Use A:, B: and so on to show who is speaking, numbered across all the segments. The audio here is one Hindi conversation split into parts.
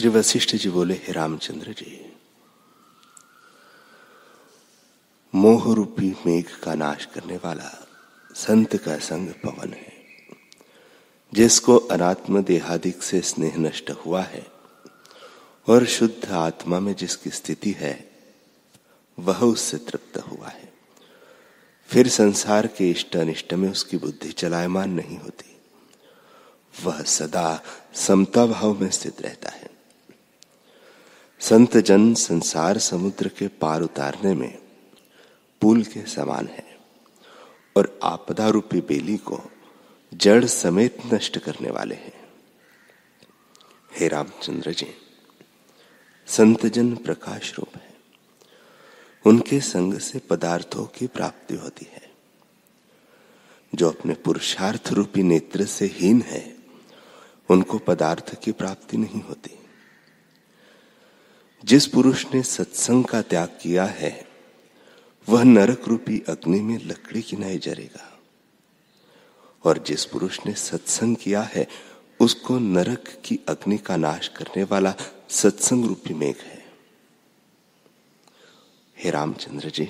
A: श्री वशिष्ठ जी बोले, हे रामचंद्र जी मोह रूपी मेघ का नाश करने वाला संत का संग पवन है। जिसको अनात्म देहादिक से स्नेह नष्ट हुआ है और शुद्ध आत्मा में जिसकी स्थिति है, वह उससे तृप्त हुआ है। फिर संसार के इष्ट अनिष्ट में उसकी बुद्धि चलायमान नहीं होती। वह सदा समता भाव में स्थित रहता है। संत जन संसार समुद्र के पार उतारने में पुल के समान है और आपदा रूपी बेली को जड़ समेत नष्ट करने वाले हैं। हे रामचंद्र जी संतजन प्रकाश रूप है। उनके संग से पदार्थों की प्राप्ति होती है। जो अपने पुरुषार्थ रूपी नेत्र से हीन है, उनको पदार्थ की प्राप्ति नहीं होती। जिस पुरुष ने सत्संग का त्याग किया है, वह नरक रूपी अग्नि में लकड़ी की नहीं जरेगा। और जिस पुरुष ने सत्संग किया है, उसको नरक की अग्नि का नाश करने वाला सत्संग रूपी मेघ है। हे रामचंद्र जी,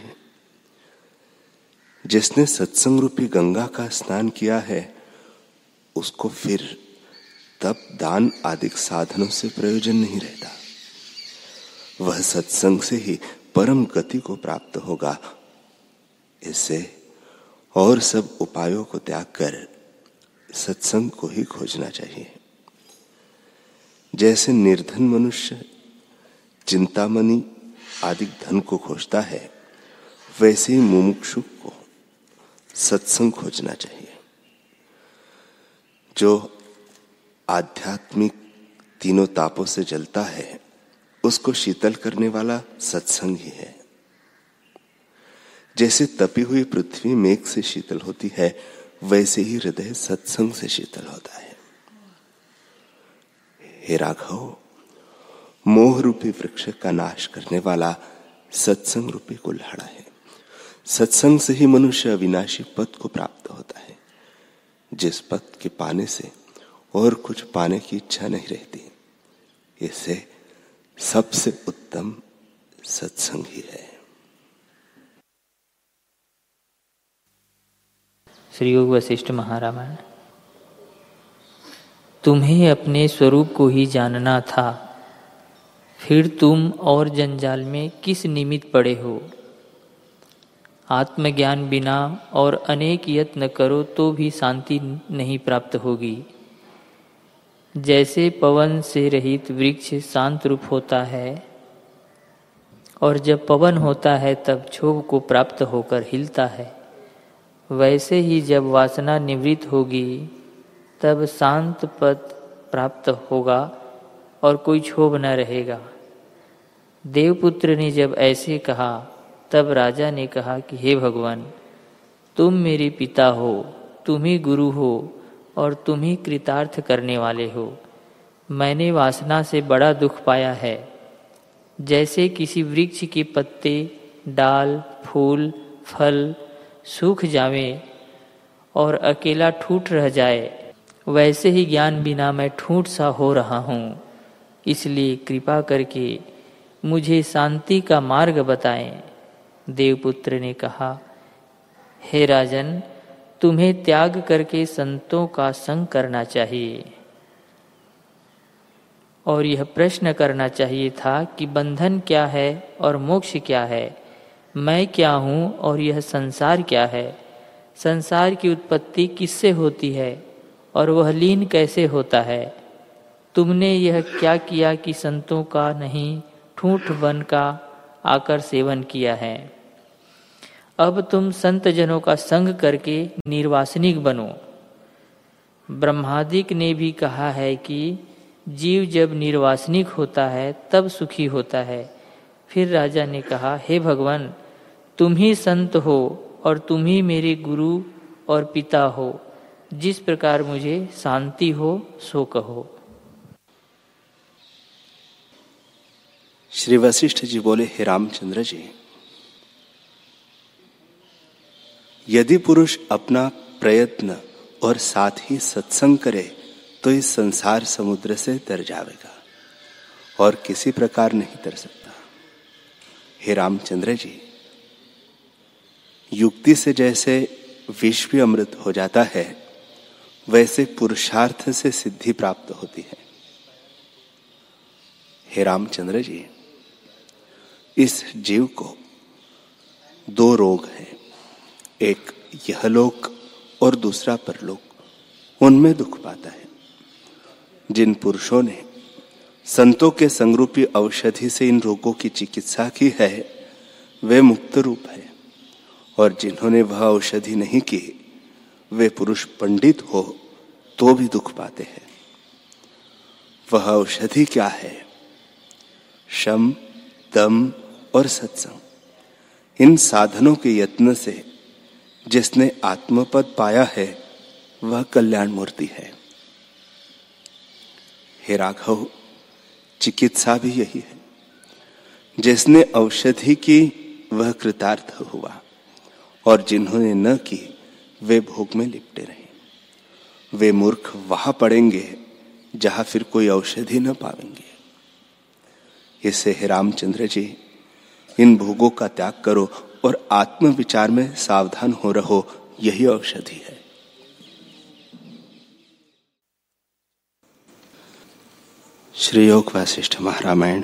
A: जिसने सत्संग रूपी गंगा का स्नान किया है, उसको फिर तब दान आदि साधनों से प्रयोजन नहीं रहता। वह सत्संग से ही परम गति को प्राप्त होगा। इससे और सब उपायों को त्याग कर सत्संग को ही खोजना चाहिए। जैसे निर्धन मनुष्य चिंतामणि आदि धन को खोजता है, वैसे ही मुमुक्षु को सत्संग खोजना चाहिए। जो आध्यात्मिक तीनों तापों से जलता है उसको शीतल करने वाला सत्संग ही है। जैसे तपी हुई पृथ्वी मेघ से शीतल होती है, वैसे ही हृदय सत्संग से शीतल होता है। हे राघव मोह रूपी वृक्ष का नाश करने वाला सत्संग रूपी कुल्हाड़ा है। सत्संग से ही मनुष्य अविनाशी पद को प्राप्त होता है। जिस पद के पाने से और कुछ पाने की इच्छा नहीं रहती इससे सबसे उत्तम सत्संग ही। है
B: श्री योग वशिष्ठ महारामायण, तुम्हें अपने स्वरूप को ही जानना था, फिर तुम और जंजाल में किस निमित्त पड़े हो? आत्मज्ञान बिना और अनेक यत्न करो तो भी शांति नहीं प्राप्त होगी। जैसे पवन से रहित वृक्ष शांत रूप होता है, और जब पवन होता है तब क्षोभ को प्राप्त होकर हिलता है। वैसे ही जब वासना निवृत्त होगी, तब शांत पद प्राप्त होगा और कोई क्षोभ न रहेगा। देवपुत्र ने जब ऐसे कहा, तब राजा ने कहा कि, हे भगवान, तुम मेरे पिता हो, तुम ही गुरु हो और तुम ही कृतार्थ करने वाले हो। मैंने वासना से बड़ा दुख पाया है। जैसे किसी वृक्ष के पत्ते, डाल, फूल, फल सूख जावे और अकेला ठूट रह जाए, वैसे ही ज्ञान बिना मैं ठूट सा हो रहा हूँ। इसलिए कृपा करके मुझे शांति का मार्ग बताएँ, देवपुत्र ने कहा। हे राजन तुम्हें त्याग करके संतों का संग करना चाहिए। और यह प्रश्न करना चाहिए था कि बंधन क्या है और मोक्ष क्या है? मैं क्या हूँ और यह संसार क्या है? संसार की उत्पत्ति किससे होती है और वह लीन कैसे होता है? तुमने यह क्या किया कि संतों का नहीं, ठूठ बन का आकर सेवन किया है? अब तुम संत जनों का संग करके निर्वासनिक बनो। ब्रह्मादिक ने भी कहा है कि जीव जब निर्वासनिक होता है, तब सुखी होता है। फिर राजा ने कहा, हे भगवान, तुम ही संत हो और तुम ही मेरे गुरु और पिता हो। जिस प्रकार मुझे शांति हो, सो कहो।
A: श्री वशिष्ठ जी बोले, हे रामचंद्र जी यदि पुरुष अपना प्रयत्न और साथ ही सत्संग करे तो इस संसार समुद्र से तर जाएगा और किसी प्रकार नहीं तर सकता। हे रामचंद्र जी, युक्ति से जैसे विश्व अमृत हो जाता है, वैसे पुरुषार्थ से सिद्धि प्राप्त होती है। हे रामचंद्र जी, इस जीव को दो रोग हैं। एक यह लोक और दूसरा परलोक, उनमें दुख पाता है। जिन पुरुषों ने संतों के संगरूपी औषधि से इन रोगों की चिकित्सा की है, वे मुक्त रूप है, और जिन्होंने वह औषधि नहीं की, वे पुरुष पंडित हो तो भी दुख पाते हैं। वह औषधि क्या है? शम, दम और सत्संग, इन साधनों के यत्न से जिसने आत्मपद पाया है, वह कल्याण मूर्ति है। हे राघव, चिकित्सा भी यही है। जिसने औषधि की, वह कृतार्थ हुआ, और जिन्होंने न की, वे भोग में लिपटे रहे। वे मूर्ख वहाँ पड़ेंगे, जहाँ फिर कोई औषधि न पावेंगे। इससे हे रामचंद्र जी, इन भोगों का त्याग करो और आत्म विचार में सावधान हो रहो, यही औषधि है। श्री योग वासिष्ठ महारामायण,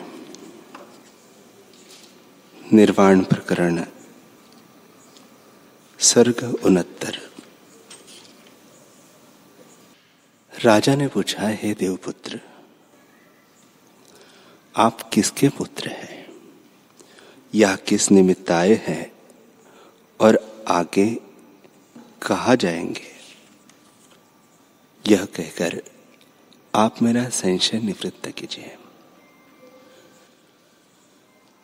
A: निर्वाण प्रकरण, सर्ग उनहत्तर राजा ने पूछा, हे देवपुत्र, आप किसके पुत्र हैं? या किस निमित्त आए हैं और आगे कहा जाएँगे। यह कहकर आप मेरा संशय निवृत्त कीजिए।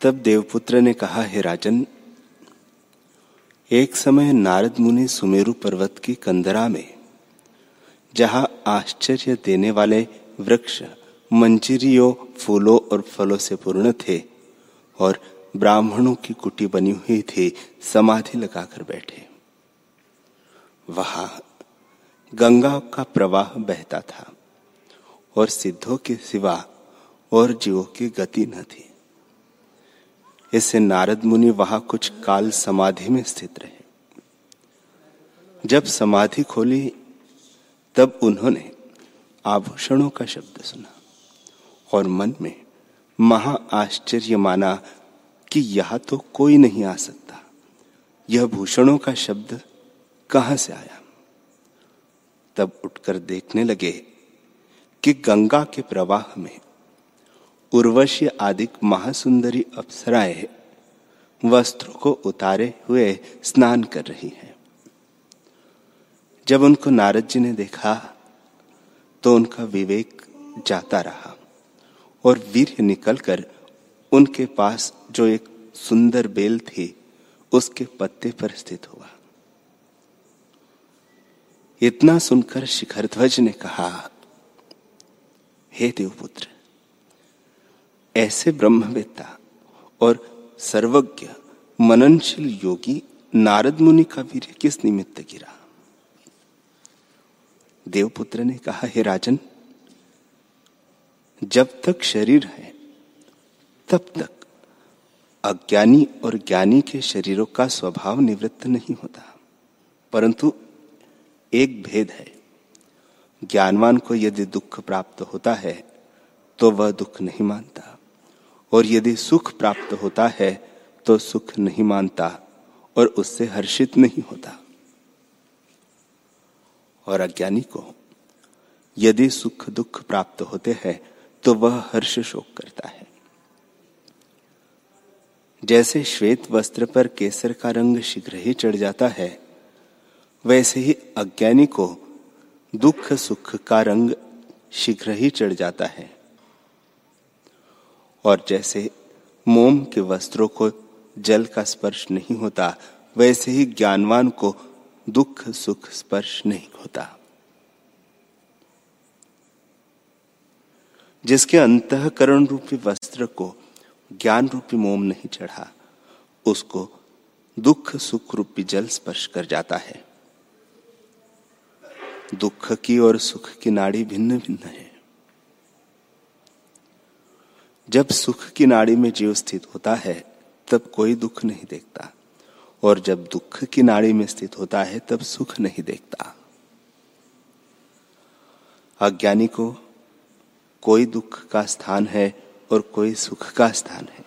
A: तब देवपुत्र ने कहा, हे राजन, एक समय नारद मुनि सुमेरु पर्वत की कंदरा में, जहाँ आश्चर्य देने वाले वृक्ष, मंजिरियों, फूलों और फलों से पूर्ण थे और ब्राह्मणों की कुटी बनी हुई थी, समाधि लगाकर बैठे। वहाँ गंगा का प्रवाह बहता था और सिद्धों के सिवा और जीवों की गति न थी। इससे नारद मुनि वहाँ कुछ काल समाधि में स्थित रहे। जब समाधि खोली, तब उन्होंने आभूषणों का शब्द सुना और मन में महा आश्चर्य माना कि यह तो कोई नहीं आ सकता। यह भूषणों का शब्द कहाँ से आया? तब उठकर देखने लगे कि गंगा के प्रवाह में उर्वशी आदि महासुंदरी अप्सराएँ वस्त्रों को उतारे हुए स्नान कर रही हैं। जब उनको नारद जी ने देखा तो उनका विवेक जाता रहा और वीर निकलकर उनके पास जो एक सुंदर बेल थी, उसके पत्ते पर स्थित हुआ। इतना सुनकर शिखर ध्वज ने कहा, हे देवपुत्र, ऐसे ब्रह्मवेत्ता और सर्वज्ञ, मननशील योगी नारद मुनि का वीर किस निमित्त गिरा? देवपुत्र ने कहा, हे राजन, जब तक शरीर है तब तक। अज्ञानी और ज्ञानी के शरीरों का स्वभाव निवृत्त नहीं होता। परंतु एक भेद है। ज्ञानवान को यदि दुख प्राप्त होता है तो वह दुख नहीं मानता। और यदि सुख प्राप्त होता है तो सुख नहीं मानता और उससे हर्षित नहीं होता। और अज्ञानी को यदि सुख दुख प्राप्त होते हैं तो वह हर्ष शोक करता है। जैसे श्वेत वस्त्र पर केसर का रंग शीघ्र ही चढ़ जाता है, वैसे ही अज्ञानी को दुख सुख का रंग शीघ्र ही चढ़ जाता है। और जैसे मोम के वस्त्रों को जल का स्पर्श नहीं होता, वैसे ही ज्ञानवान को दुख सुख स्पर्श नहीं होता। जिसके अंतकरण रूपी वस्त्र को ज्ञान रूपी मोम नहीं चढ़ा। उसको दुख सुख रूपी जल स्पर्श कर जाता है। दुख की और सुख की नाड़ी भिन्न भिन्न है। जब सुख की नाड़ी में जीव स्थित होता है, तब कोई दुख नहीं देखता। और जब दुख की नाड़ी में स्थित होता है, तब सुख नहीं देखता। अज्ञानी को कोई दुख का स्थान है और कोई सुख का स्थान है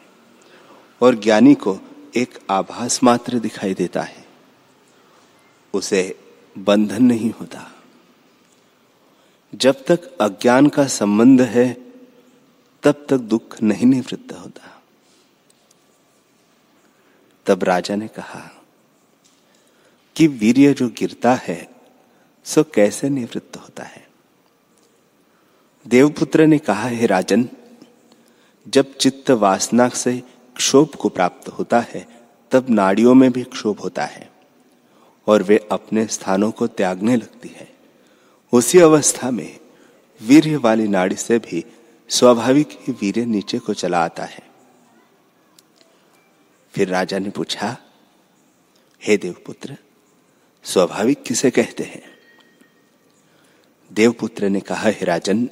A: और ज्ञानी को एक आभास मात्र दिखाई देता है। उसे बंधन नहीं होता। जब तक अज्ञान का संबंध है, तब तक दुख नहीं निवृत्त होता। तब राजा ने कहा, कि वीर्य जो गिरता है, सो कैसे निवृत्त होता है? देवपुत्र ने कहा, है राजन जब चित्त वासना से क्षोभ को प्राप्त होता है, तब नाड़ियों में भी क्षोभ होता है, और वे अपने स्थानों को त्यागने लगती है। उसी अवस्था में वीर्य वाली नाड़ी से भी स्वाभाविक ही वीर्य नीचे को चला आता है। फिर राजा ने पूछा, हे देवपुत्र, स्वाभाविक किसे कहते हैं? देवपुत्र ने कहा, हे राजन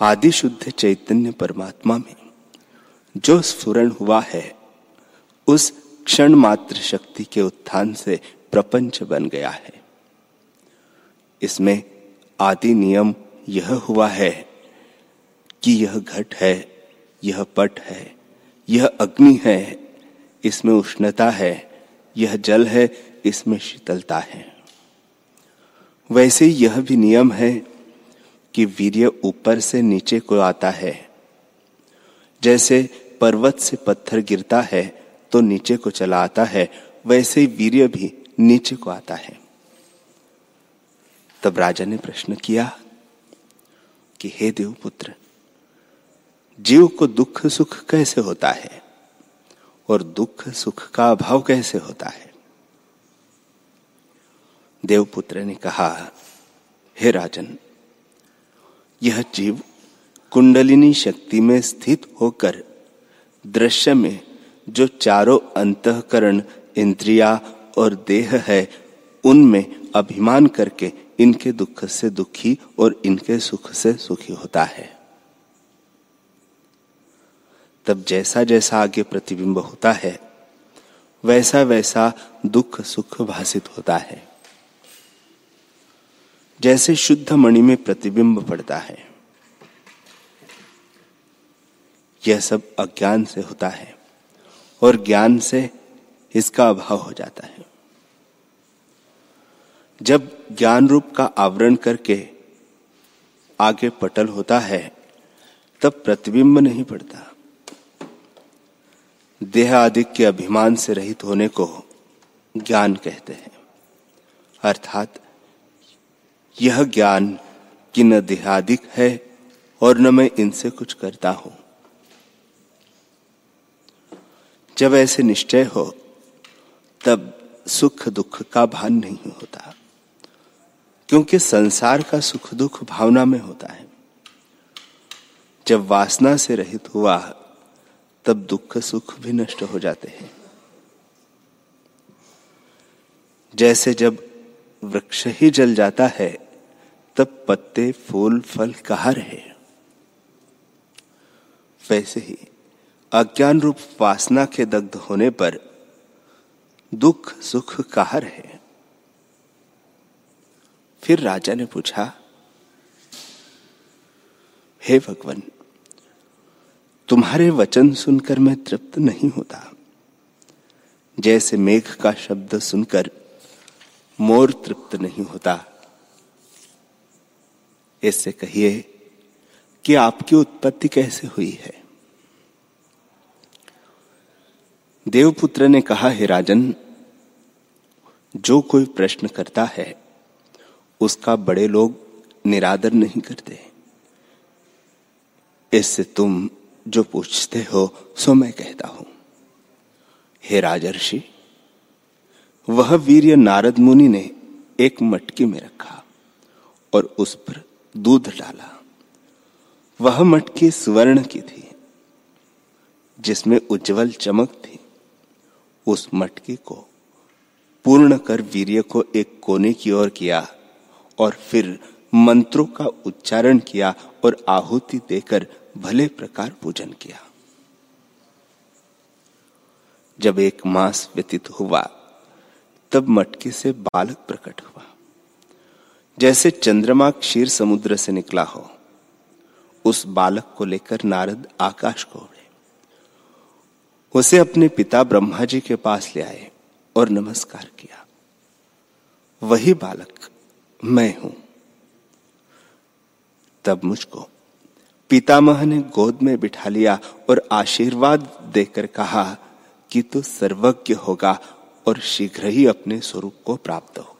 A: आदि शुद्ध चैतन्य परमात्मा में। जो स्फुरण हुआ है, उस क्षण मात्र शक्ति के उत्थान से प्रपंच बन गया है। इसमें आदि नियम यह हुआ है कि यह घट है, यह पट है, यह अग्नि है, इसमें उष्णता है, यह जल है, इसमें शीतलता है। वैसे यह भी नियम है कि वीर्य ऊपर से नीचे को आता है। जैसे पर्वत से पत्थर गिरता है तो नीचे को चला आता है, वैसे ही वीर्य भी नीचे को आता है। तब राजा ने प्रश्न किया कि, हे देवपुत्र, जीव को दुख सुख कैसे होता है? और दुख सुख का अभाव कैसे होता है? देवपुत्र ने कहा, हे राजन यह जीव कुंडलिनी शक्ति में स्थित होकर दृश्य में जो चारों अंतकरण, इंद्रिया और देह है, उनमें अभिमान करके इनके दुख से दुखी और इनके सुख से सुखी होता है। तब जैसा जैसा आगे प्रतिबिंब होता है वैसा वैसा दुख सुख भाषित होता है। जैसे शुद्ध मणि में प्रतिबिंब पड़ता है। यह सब अज्ञान से होता है और ज्ञान से इसका अभाव हो जाता है। जब ज्ञान रूप का आवरण करके आगे पटल होता है, तब प्रतिबिंब नहीं पड़ता। देह आदि के अभिमान से रहित होने को ज्ञान कहते हैं। अर्थात यह ज्ञान कि न देहादिक है और न मैं इनसे कुछ करता हूँ। जब ऐसे निश्चय हो, तब सुख दुख का भान नहीं होता, क्योंकि संसार का सुख दुख भावना में होता है। जब वासना से रहित हुआ, तब दुख सुख भी नष्ट हो जाते हैं। जैसे जब वृक्ष ही जल जाता है तब पत्ते, फूल, फल कहा रहे? वैसे ही अज्ञान रूप वासना के दग्ध होने पर दुख, सुख कहा रहे? फिर राजा ने पूछा, हे भगवान, तुम्हारे वचन सुनकर मैं तृप्त नहीं होता। जैसे मेघ का शब्द सुनकर मोर तृप्त नहीं होता इससे कहिए कि आपकी उत्पत्ति कैसे हुई है। देवपुत्र ने कहा, हे राजन, जो कोई प्रश्न करता है, उसका बड़े लोग निरादर नहीं करते। इससे तुम जो पूछते हो, सो मैं कहता हूँ। हे राजर्षि, वह वीर्य नारद मुनि ने एक मटकी में रखा और उस पर दूध डाला। वह मटकी सुवर्ण की थी, जिसमें उज्जवल चमक थी। उस मटकी को पूर्ण कर वीर्य को एक कोने की ओर किया और फिर मंत्रों का उच्चारण किया और आहुति देकर भले प्रकार पूजन किया। जब एक मास व्यतीत हुआ, तब मटके से बालक प्रकट हुआ। जैसे चंद्रमा क्षीर समुद्र से निकला हो, उस बालक को लेकर नारद आकाश को उड़े। उसे अपने पिता ब्रह्मा जी के पास ले आए और नमस्कार किया। वही बालक मैं हूँ। तब मुझको पितामह ने गोद में बिठा लिया और आशीर्वाद देकर कहा कि तू सर्वज्ञ होगा और शीघ्र ही अपने स्वरूप को प्राप्त होगा।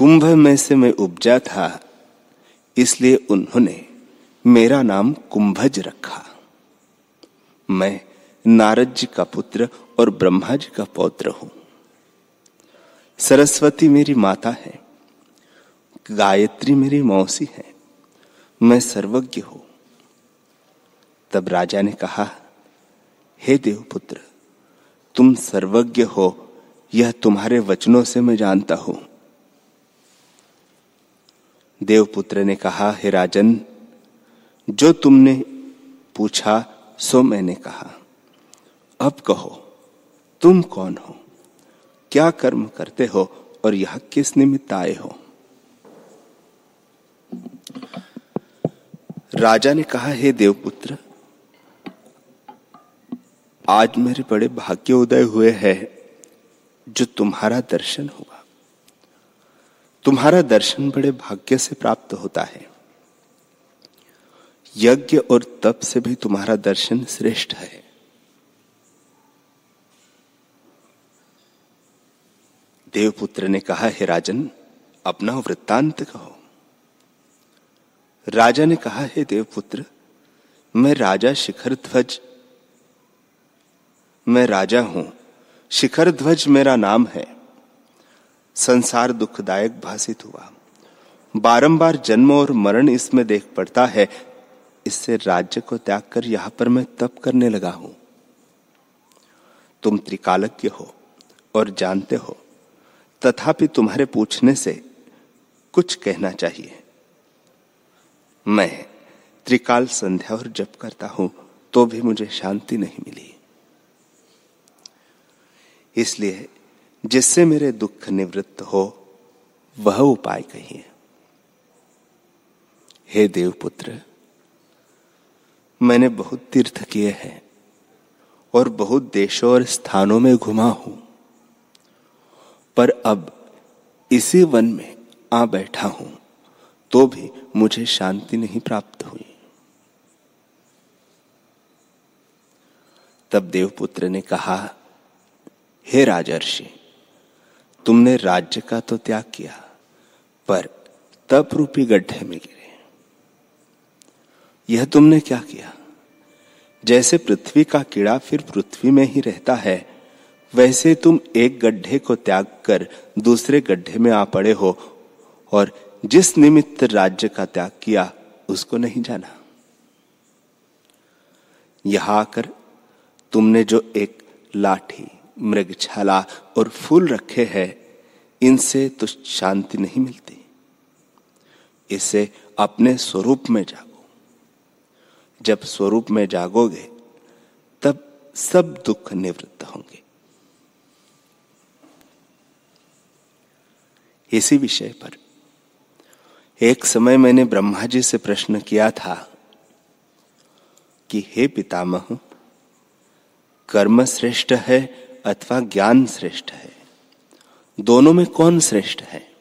A: कुंभ में से मैं उपजा था, इसलिए उन्होंने मेरा नाम कुंभज रखा। मैं नारद जी का पुत्र और ब्रह्मा जी का पौत्र हूँ। सरस्वती मेरी माता है, गायत्री मेरी मौसी है, मैं सर्वज्ञ हूँ। तब राजा ने कहा, हे देवपुत्र, तुम सर्वज्ञ हो, यह तुम्हारे वचनों से मैं जानता हूँ। देवपुत्र ने कहा, हे राजन, जो तुमने पूछा, सो मैंने कहा। अब कहो, तुम कौन हो? क्या कर्म करते हो और यह किस निमित्त आए हो? राजा ने कहा, हे देवपुत्र, आज मेरे बड़े भाग्य उदय हुए हैं, जो तुम्हारा दर्शन हुआ। तुम्हारा दर्शन बड़े भाग्य से प्राप्त होता है। यज्ञ और तप से भी तुम्हारा दर्शन श्रेष्ठ है। देवपुत्र ने कहा, हे राजन, अपना वृत्तांत कहो। राजा ने कहा, हे देवपुत्र, मैं राजा शिखर ध्वज, मैं राजा हूँ। शिखर ध्वज मेरा नाम है। संसार दुखदायक भाषित हुआ। बारंबार जन्म और मरण इसमें देख पड़ता है। इससे राज्य को त्याग कर यहाँ पर मैं तप करने लगा हूँ। तुम त्रिकालज्ञ हो और जानते हो, तथापि तुम्हारे पूछने से कुछ कहना चाहिए। मैं त्रिकाल संध्या और जप करता हूँ तो भी मुझे शांति नहीं मिली। इसलिए जिससे मेरे दुख निवृत्त हो, वह उपाय कहिए। हे देवपुत्र, मैंने बहुत तीर्थ किए हैं और बहुत देशों और स्थानों में घुमा हूँ। पर अब इसी वन में आ बैठा हूँ तो भी मुझे शांति नहीं प्राप्त हुई। तब देवपुत्र ने कहा, हे राजर्षि तुमने राज्य का तो त्याग किया, पर तप रूपी गड्ढे में गिरे। यह तुमने क्या किया? जैसे पृथ्वी का कीड़ा फिर पृथ्वी में ही रहता है, वैसे तुम एक गड्ढे को त्याग कर दूसरे गड्ढे में आ पड़े हो, और जिस निमित्त राज्य का त्याग किया, उसको नहीं जाना। यहाँ आकर तुमने जो एक लाठी मृगछाला और फूल रखे हैं, इनसे तो शांति नहीं मिलती। इसे अपने स्वरूप में जागो। जब स्वरूप में जागोगे, तब सब दुख निवृत्त होंगे। इसी विषय पर एक समय मैंने ब्रह्मा जी से प्रश्न किया था कि, हे पितामह, कर्म श्रेष्ठ है अथवा ज्ञान श्रेष्ठ है? दोनों में कौन श्रेष्ठ है?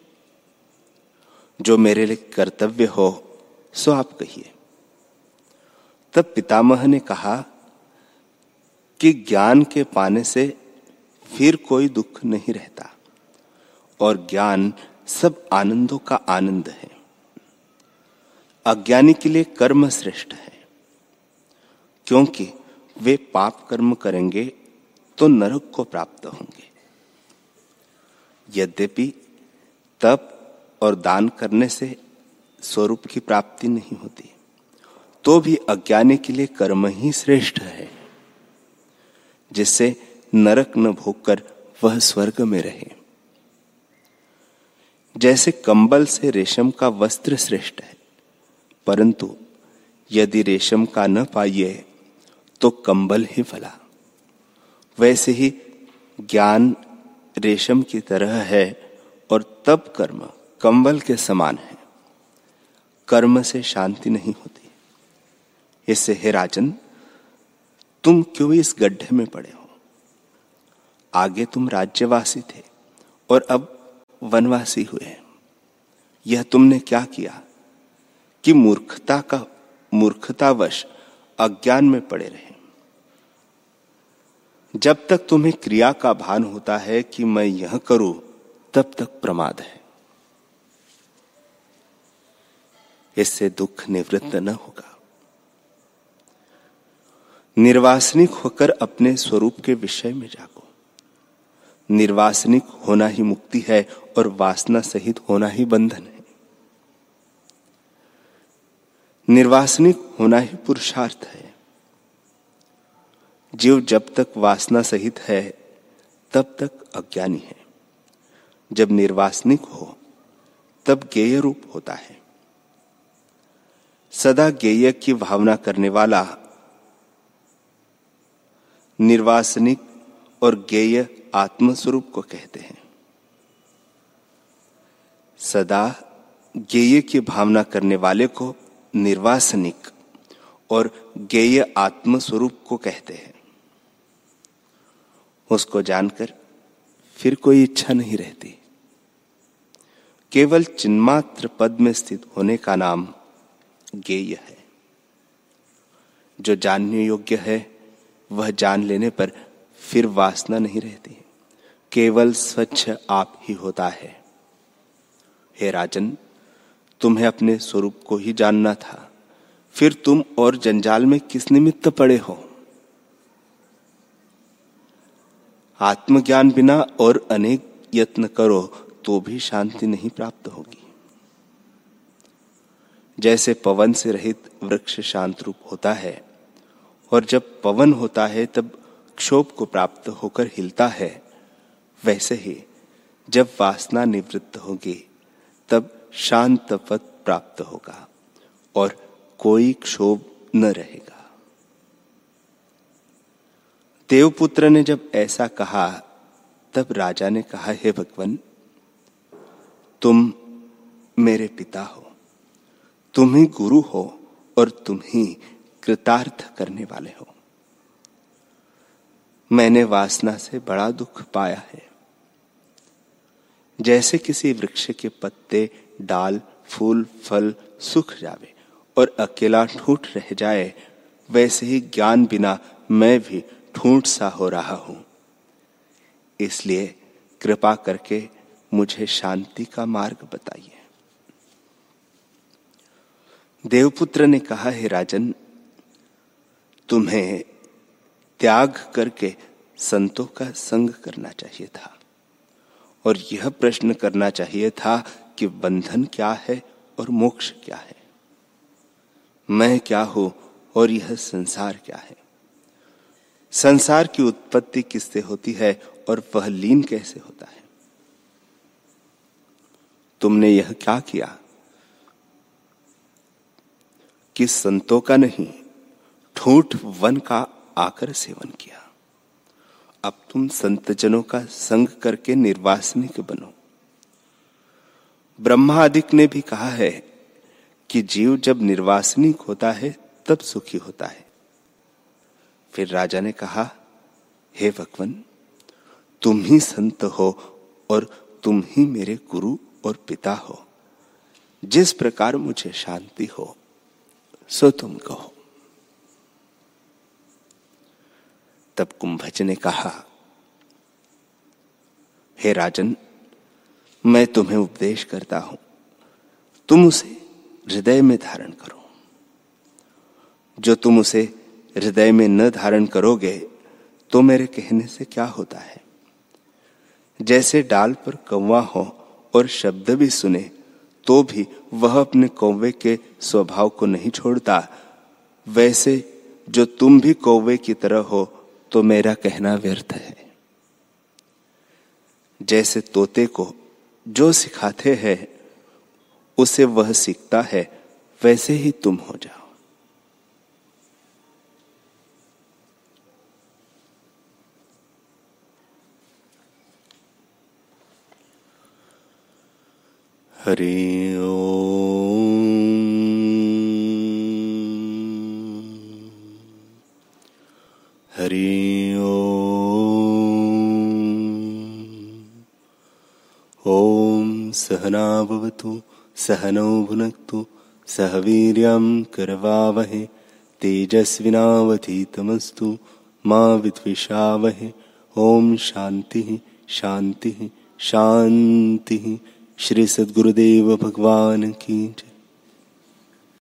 A: जो मेरे लिए कर्तव्य हो, सो आप कहिए। तब पितामह ने कहा कि ज्ञान के पाने से फिर कोई दुख नहीं रहता, और ज्ञान सब आनंदों का आनंद है। अज्ञानी के लिए कर्म श्रेष्ठ है, क्योंकि वे पाप कर्म करेंगे तो नरक को प्राप्त होंगे। यद्यपि तप और दान करने से स्वरूप की प्राप्ति नहीं होती तो भी अज्ञानी के लिए कर्म ही श्रेष्ठ है, जिससे नरक न भोगकर वह स्वर्ग में रहे। जैसे कंबल से रेशम का वस्त्र श्रेष्ठ है, परंतु यदि रेशम का न पाइए तो कंबल ही फला। वैसे ही ज्ञान रेशम की तरह है और तब कर्म कंबल के समान है। कर्म से शांति नहीं होती। इससे हे राजन, तुम क्यों इस गड्ढे में पड़े हो? आगे तुम राज्यवासी थे और अब वनवासी हुए यह तुमने क्या किया कि मूर्खता का मूर्खतावश अज्ञान में पड़े रहे? जब तक तुम्हें क्रिया का भान होता है कि मैं यह करूँ, तब तक प्रमाद है। इससे दुख निवृत्त न होगा। निर्वासनिक होकर अपने स्वरूप के विषय में जागो। निर्वासनिक होना ही मुक्ति है और वासना सहित होना ही बंधन है। निर्वासनिक होना ही पुरुषार्थ है। जीव जब तक वासना सहित है, तब तक अज्ञानी है। जब निर्वासनिक हो, तब गेय रूप होता है। सदा गेय की भावना करने वाला निर्वासनिक और गेय आत्मस्वरूप को कहते हैं। सदा गेय की भावना करने वाले को निर्वासनिक और गेय आत्मस्वरूप को कहते हैं। उसको जानकर फिर कोई इच्छा नहीं रहती। केवल चिन्मात्र पद में स्थित होने का नाम गेय है। जो जानने योग्य है, वह जान लेने पर फिर वासना नहीं रहती। केवल स्वच्छ आप ही होता है। हे राजन, तुम्हें अपने स्वरूप को ही जानना था। फिर तुम और जंजाल में किस निमित्त पड़े हो? आत्मज्ञान बिना और अनेक यत्न करो तो भी शांति नहीं प्राप्त होगी। जैसे पवन से रहित वृक्ष शांत रूप होता है, और जब पवन होता है, तब क्षोभ को प्राप्त होकर हिलता है। वैसे ही, जब वासना निवृत्त होगी, तब शांत पद प्राप्त होगा, और कोई क्षोभ न रहेगा। देवपुत्र ने जब ऐसा कहा, तब राजा ने कहा, हे भगवान, तुम मेरे पिता हो। तुम ही गुरु हो और तुम ही कृतार्थ करने वाले हो। मैंने वासना से बड़ा दुख पाया है। जैसे किसी वृक्ष के पत्ते, डाल, फूल, फल सुख जावे और अकेला ठूठ रह जाए, वैसे ही ज्ञान बिना मैं भी ठूंठ सा हो रहा हूँ। इसलिए कृपा करके मुझे शांति का मार्ग बताइए। देवपुत्र ने कहा, है राजन, तुम्हें त्याग करके संतों का संग करना चाहिए था। और यह प्रश्न करना चाहिए था कि बंधन क्या है और मोक्ष क्या है। मैं क्या हूँ और यह संसार क्या है? संसार की उत्पत्ति किससे होती है और वह लीन कैसे होता है? तुमने यह क्या किया? कि संतों का नहीं, ठूठ वन का आकर सेवन किया। अब तुम संतजनों का संग करके निर्वासनिक बनो। ब्रह्मादिक ने भी कहा है कि जीव जब निर्वासनिक होता है, तब सुखी होता है। फिर राजा ने कहा, हे भगवान, तुम ही संत हो और तुम ही मेरे गुरु और पिता हो। जिस प्रकार मुझे शांति हो, सो तुम कहो। तब कुंभज ने कहा, हे राजन, मैं तुम्हें उपदेश करता हूँ। तुम उसे हृदय में धारण करो। जो तुम उसे हृदय में न धारण करोगे तो मेरे कहने से क्या होता है? जैसे डाल पर कौवा हो और शब्द भी सुने तो भी वह अपने कौवे के स्वभाव को नहीं छोड़ता। वैसे जो तुम भी कौवे की तरह हो तो मेरा कहना व्यर्थ है। जैसे तोते को जो सिखाते हैं, उसे वह सीखता है, वैसे ही तुम हो जाओ। हरि हरि ॐ सहनाभवतु सहनौ भुनक्तु सह वीर्यं करवावहे, तेजस्विनावधीतमस्तु, मा विद्विषावहे। ॐ शान्तिः शान्तिः शान्तिः। श्री सदगुरुदेव भगवान की